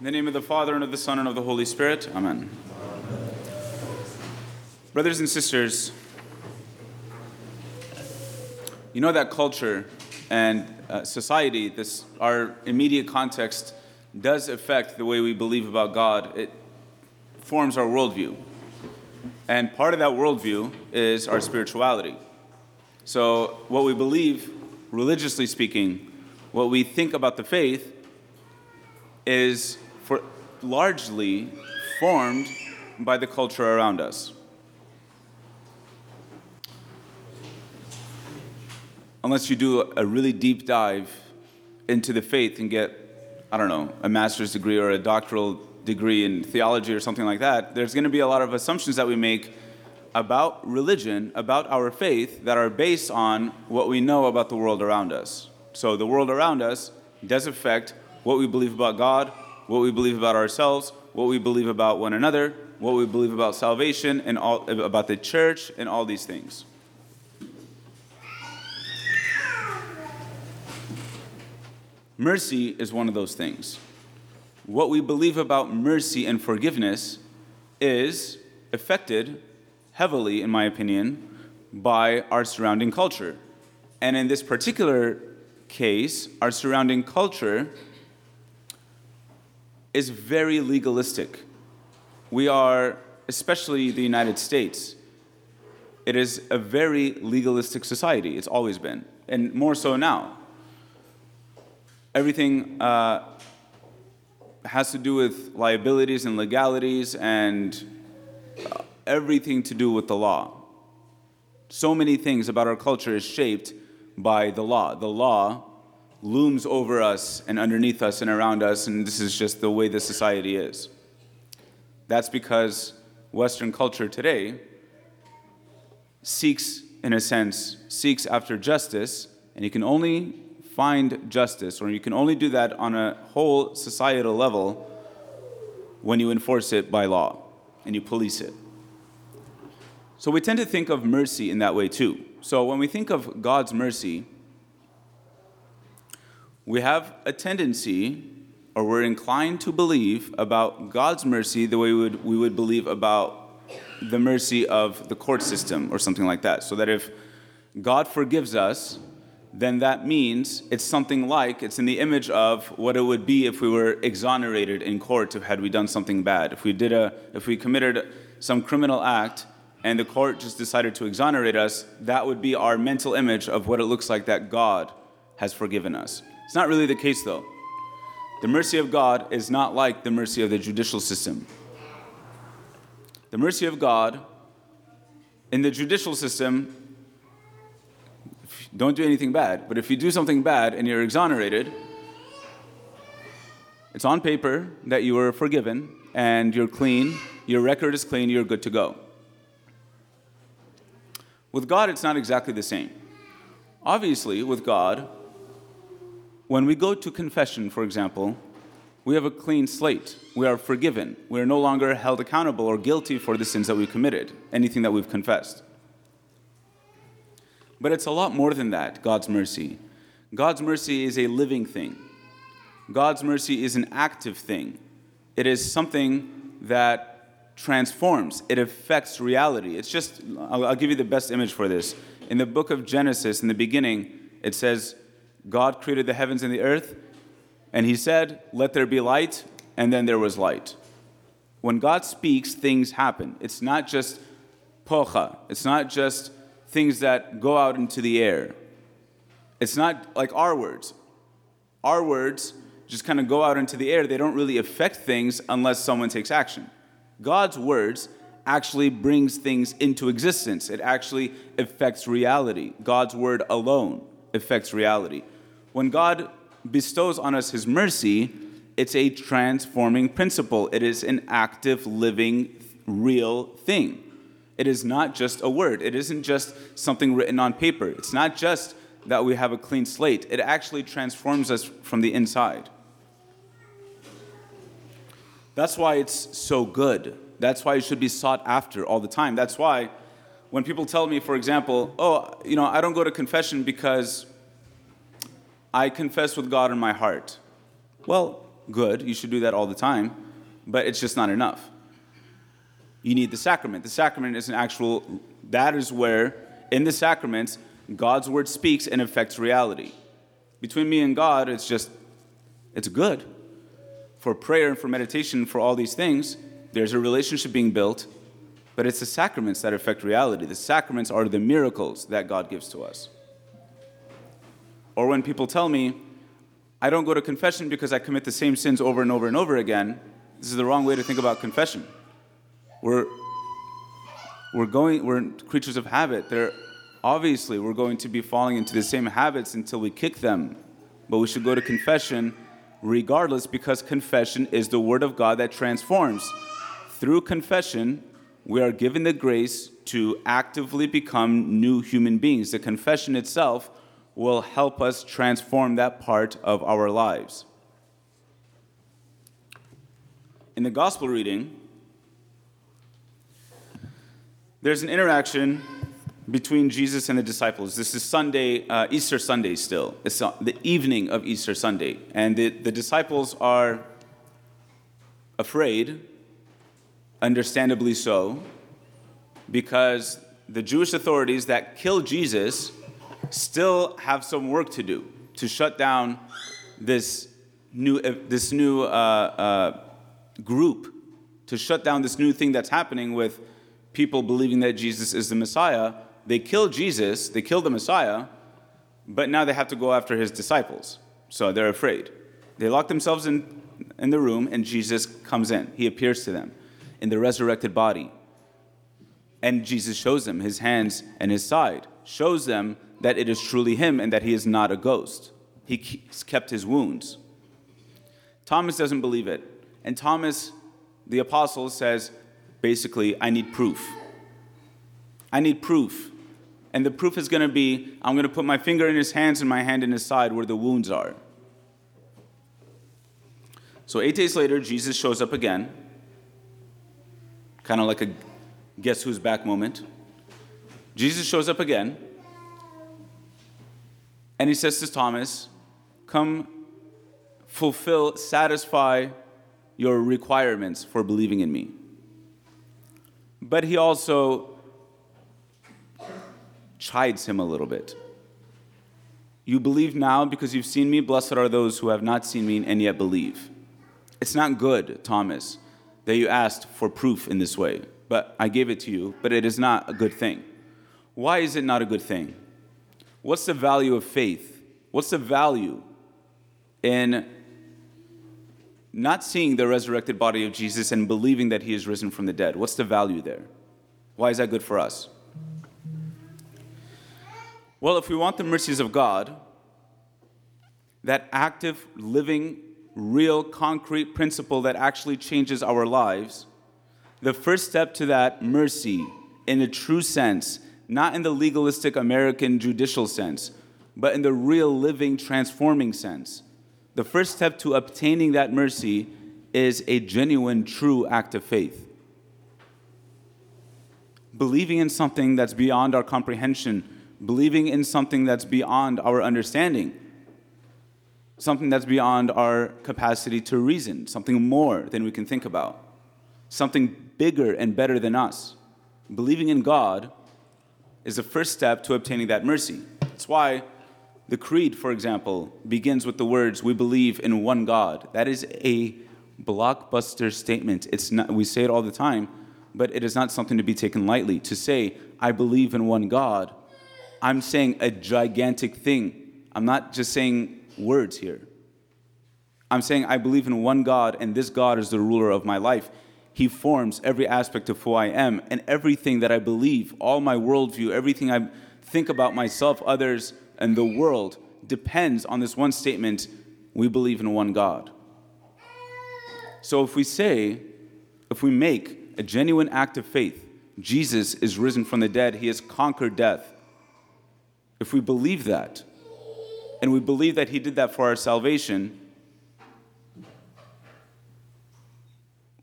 In the name of the Father, and of the Son, and of the Holy Spirit. Amen. Brothers and sisters, you know that culture and uh, society, this, our immediate context, does affect the way we believe about God. It forms our worldview. And part of that worldview is our spirituality. So, what we believe, religiously speaking, what we think about the faith, is for largely formed by the culture around us. Unless you do a really deep dive into the faith and get, I don't know, a master's degree or a doctoral degree in theology or something like that, there's going to be a lot of assumptions that we make about religion, about our faith, that are based on what we know about the world around us. So the world around us does affect what we believe about God, what we believe about ourselves, what we believe about one another, what we believe about salvation, and all, about the church, and all these things. Mercy is one of those things. What we believe about mercy and forgiveness is affected heavily, in my opinion, by our surrounding culture. And in this particular case, our surrounding culture is very legalistic. We are, especially the United States, it is a very legalistic society. It's always been, and more so now. Everything uh, has to do with liabilities and legalities and everything to do with the law. So many things about our culture is shaped by the law. The law looms over us and underneath us and around us, and this is just the way the society is. That's because Western culture today seeks, in a sense, seeks after justice, and you can only find justice, or you can only do that on a whole societal level when you enforce it by law and you police it. So we tend to think of mercy in that way too. So when we think of God's mercy, we have a tendency, or we're inclined to believe about God's mercy the way we would, we would believe about the mercy of the court system or something like that. So that if God forgives us, then that means it's something like, it's in the image of what it would be if we were exonerated in court if had we done something bad. If we did a, if we committed some criminal act and the court just decided to exonerate us, that would be our mental image of what it looks like that God has forgiven us. It's not really the case, though. The mercy of God is not like the mercy of the judicial system. The mercy of God in the judicial system, don't do anything bad, but if you do something bad and you're exonerated, it's on paper that you were forgiven and you're clean, your record is clean, you're good to go. With God, it's not exactly the same. Obviously, with God, when we go to confession, for example, we have a clean slate. We are forgiven. We are no longer held accountable or guilty for the sins that we committed, anything that we've confessed. But it's a lot more than that, God's mercy. God's mercy is a living thing, God's mercy is an active thing. It is something that transforms, it affects reality. It's just, I'll, I'll give you the best image for this. In the book of Genesis, in the beginning, it says, God created the heavens and the earth, and He said, Let there be light, and then there was light. When God speaks, things happen. It's not just pocha, it's not just things that go out into the air. It's not like our words. Our words just kind of go out into the air, they don't really affect things unless someone takes action. God's words actually brings things into existence. It actually affects reality. God's word alone affects reality. When God bestows on us His mercy, it's a transforming principle. It is an active, living, real thing. It is not just a word, it isn't just something written on paper. It's not just that we have a clean slate, it actually transforms us from the inside. That's why it's so good. That's why it should be sought after all the time. That's why when people tell me, for example, oh, you know, I don't go to confession because I confess with God in my heart. Well, good. You should do that all the time, but it's just not enough. You need the sacrament. The sacrament is an actual, that is where, in the sacraments, God's word speaks and affects reality. Between me and God, it's just, it's good. For prayer and for meditation, for all these things, there's a relationship being built, but it's the sacraments that affect reality. The sacraments are the miracles that God gives to us. Or when people tell me, I don't go to confession because I commit the same sins over and over and over again, this is the wrong way to think about confession. We're, we're, going, we're creatures of habit. They're, obviously, we're going to be falling into the same habits until we kick them. But we should go to confession regardless because confession is the word of God that transforms. Through confession, we are given the grace to actively become new human beings. The confession itself will help us transform that part of our lives. In the gospel reading, there's an interaction between Jesus and the disciples. This is Sunday, uh, Easter Sunday still. It's the evening of Easter Sunday. And the, the disciples are afraid, understandably so, because the Jewish authorities that killed Jesus still have some work to do to shut down this new, uh, this new uh, uh, group, to shut down this new thing that's happening with people believing that Jesus is the Messiah. They kill Jesus, they kill the Messiah, but now they have to go after his disciples. So they're afraid. They lock themselves in, in the room, and Jesus comes in. He appears to them in the resurrected body. And Jesus shows them his hands and his side, shows them that it is truly him and that he is not a ghost. He kept his wounds. Thomas doesn't believe it. And Thomas, the apostle, says, basically, I need proof. I need proof. And the proof is going to be I'm going to put my finger in his hands and my hand in his side where the wounds are. So, eight days later, Jesus shows up again, kind of like a guess who's back moment. Jesus shows up again, and he says to Thomas, Come fulfill, satisfy your requirements for believing in me. But he also chides him a little bit. You believe now because you've seen me. Blessed are those who have not seen me and yet believe. It's not good, Thomas, that you asked for proof in this way, but I gave it to you, but it is not a good thing. Why is it not a good thing? What's the value of faith? What's the value in not seeing the resurrected body of Jesus and believing that he is risen from the dead? What's the value there? Why is that good for us? Well, if we want the mercies of God, that active, living, real, concrete principle that actually changes our lives, the first step to that mercy, in a true sense, not in the legalistic American judicial sense, but in the real living, transforming sense. The first step to obtaining that mercy is a genuine, true act of faith. Believing in something that's beyond our comprehension, believing in something that's beyond our understanding, something that's beyond our capacity to reason, something more than we can think about, something bigger and better than us. Believing in God is the first step to obtaining that mercy. That's why the creed, for example, begins with the words, We believe in one God. That is a blockbuster statement. It's not, we say it all the time, but it is not something to be taken lightly. To say, I believe in one God, I'm saying a gigantic thing. I'm not just saying words here. I'm saying, I believe in one God, and this God is the ruler of my life. He forms every aspect of who I am and everything that I believe, all my worldview, everything I think about myself, others, and the world depends on this one statement we believe in one God. So if we say, if we make a genuine act of faith, Jesus is risen from the dead, he has conquered death. If we believe that, and we believe that he did that for our salvation,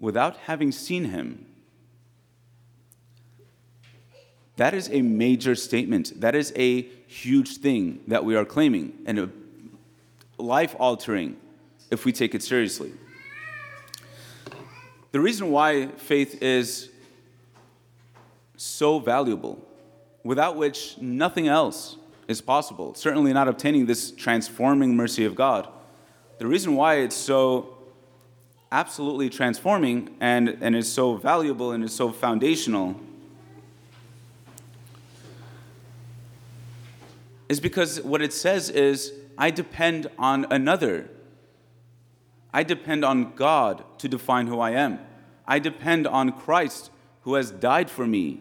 without having seen him, that is a major statement. That is a huge thing that we are claiming and a life altering. if we take it seriously. The reason why faith is so valuable, without which nothing else is possible, certainly not obtaining this transforming mercy of God. The reason why it's so absolutely transforming and, and is so valuable and is so foundational is because what it says is, I depend on another. I depend on God to define who I am. I depend on Christ who has died for me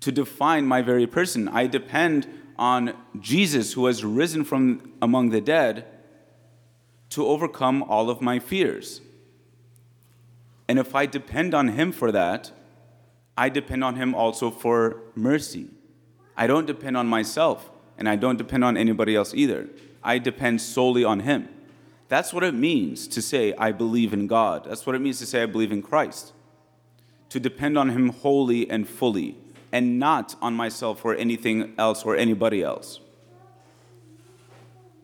to define my very person. I depend on Jesus who has risen from among the dead to overcome all of my fears. And if I depend on Him for that, I depend on Him also for mercy. I don't depend on myself and I don't depend on anybody else either. I depend solely on Him. That's what it means to say, I believe in God. That's what it means to say, I believe in Christ. To depend on Him wholly and fully, and not on myself or anything else or anybody else.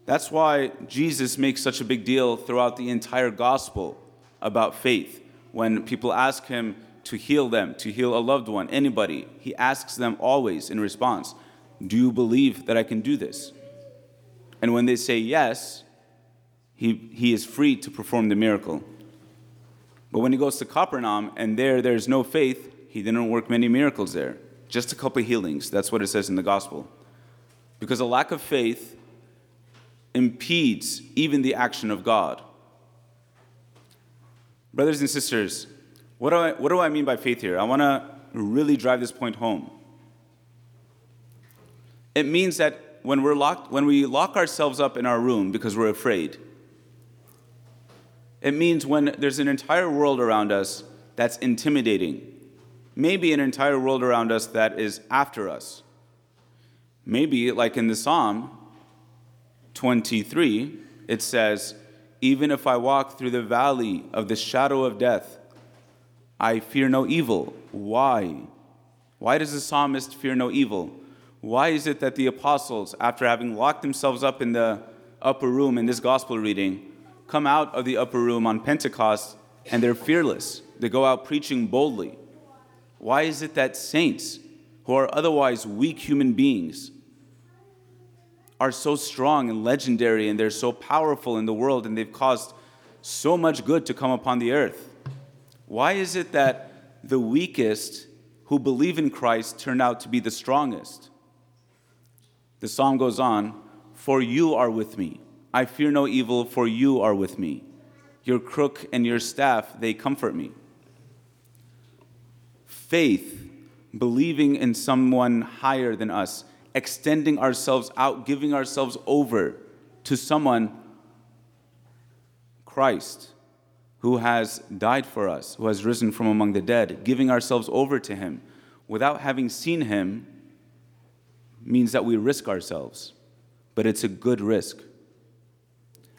That's why Jesus makes such a big deal throughout the entire gospel about faith. When people ask Him to heal them, to heal a loved one, anybody, He asks them always in response, do you believe that I can do this? And when they say yes, he, he is free to perform the miracle. But when he goes to Capernaum and there there's no faith, he didn't work many miracles there. Just a couple of healings. That's what it says in the gospel. Because a lack of faith impedes even the action of God. Brothers and sisters, what do I, what do I mean by faith here? I want to really drive this point home. It means that when, we're locked, when we lock ourselves up in our room because we're afraid, it means when there's an entire world around us that's intimidating, maybe an entire world around us that is after us. Maybe, like in the Psalm 23, it says, Even if I walk through the valley of the shadow of death, I fear no evil. Why? Why does the psalmist fear no evil? Why is it that the apostles, after having locked themselves up in the upper room in this gospel reading, come out of the upper room on Pentecost and they're fearless? They go out preaching boldly. Why is it that saints, who are otherwise weak human beings, are so strong and legendary and they're so powerful in the world and they've caused so much good to come upon the earth? Why is it that the weakest who believe in Christ turn out to be the strongest? The psalm goes on For you are with me. I fear no evil, for you are with me. Your crook and your staff, they comfort me. Faith, believing in someone higher than us, extending ourselves out, giving ourselves over to someone, Christ, who has died for us, who has risen from among the dead, giving ourselves over to Him without having seen Him means that we risk ourselves, but it's a good risk.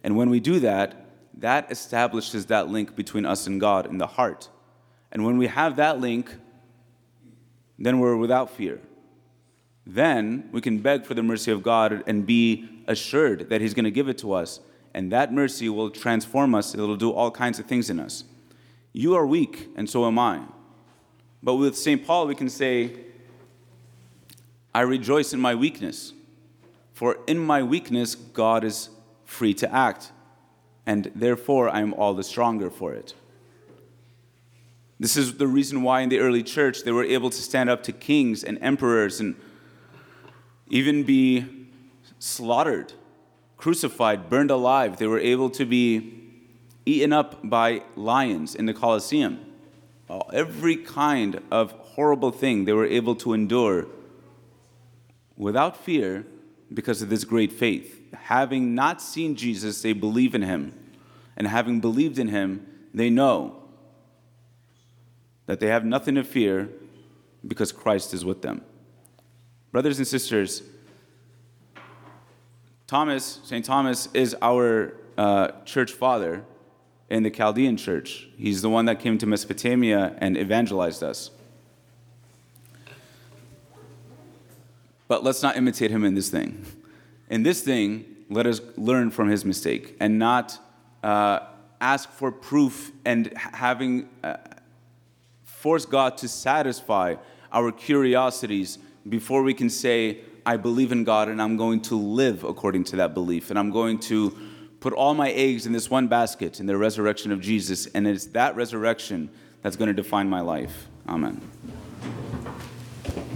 And when we do that, that establishes that link between us and God in the heart. And when we have that link, then we're without fear. Then we can beg for the mercy of God and be assured that He's going to give it to us. And that mercy will transform us, it'll do all kinds of things in us. You are weak, and so am I. But with St. Paul, we can say, I rejoice in my weakness, for in my weakness, God is free to act, and therefore I am all the stronger for it. This is the reason why in the early church they were able to stand up to kings and emperors and even be slaughtered, crucified, burned alive. They were able to be eaten up by lions in the Colosseum. Uh, every kind of horrible thing they were able to endure without fear because of this great faith. Having not seen Jesus, they believe in him. And having believed in him, they know that they have nothing to fear because Christ is with them. Brothers and sisters, Thomas, St. Thomas, is our uh, church father in the Chaldean church. He's the one that came to Mesopotamia and evangelized us. But let's not imitate him in this thing. In this thing, let us learn from his mistake and not uh, ask for proof and having uh, force God to satisfy our curiosities before we can say, I believe in God and I'm going to live according to that belief. And I'm going to put all my eggs in this one basket in the resurrection of Jesus. And it's that resurrection that's going to define my life. Amen.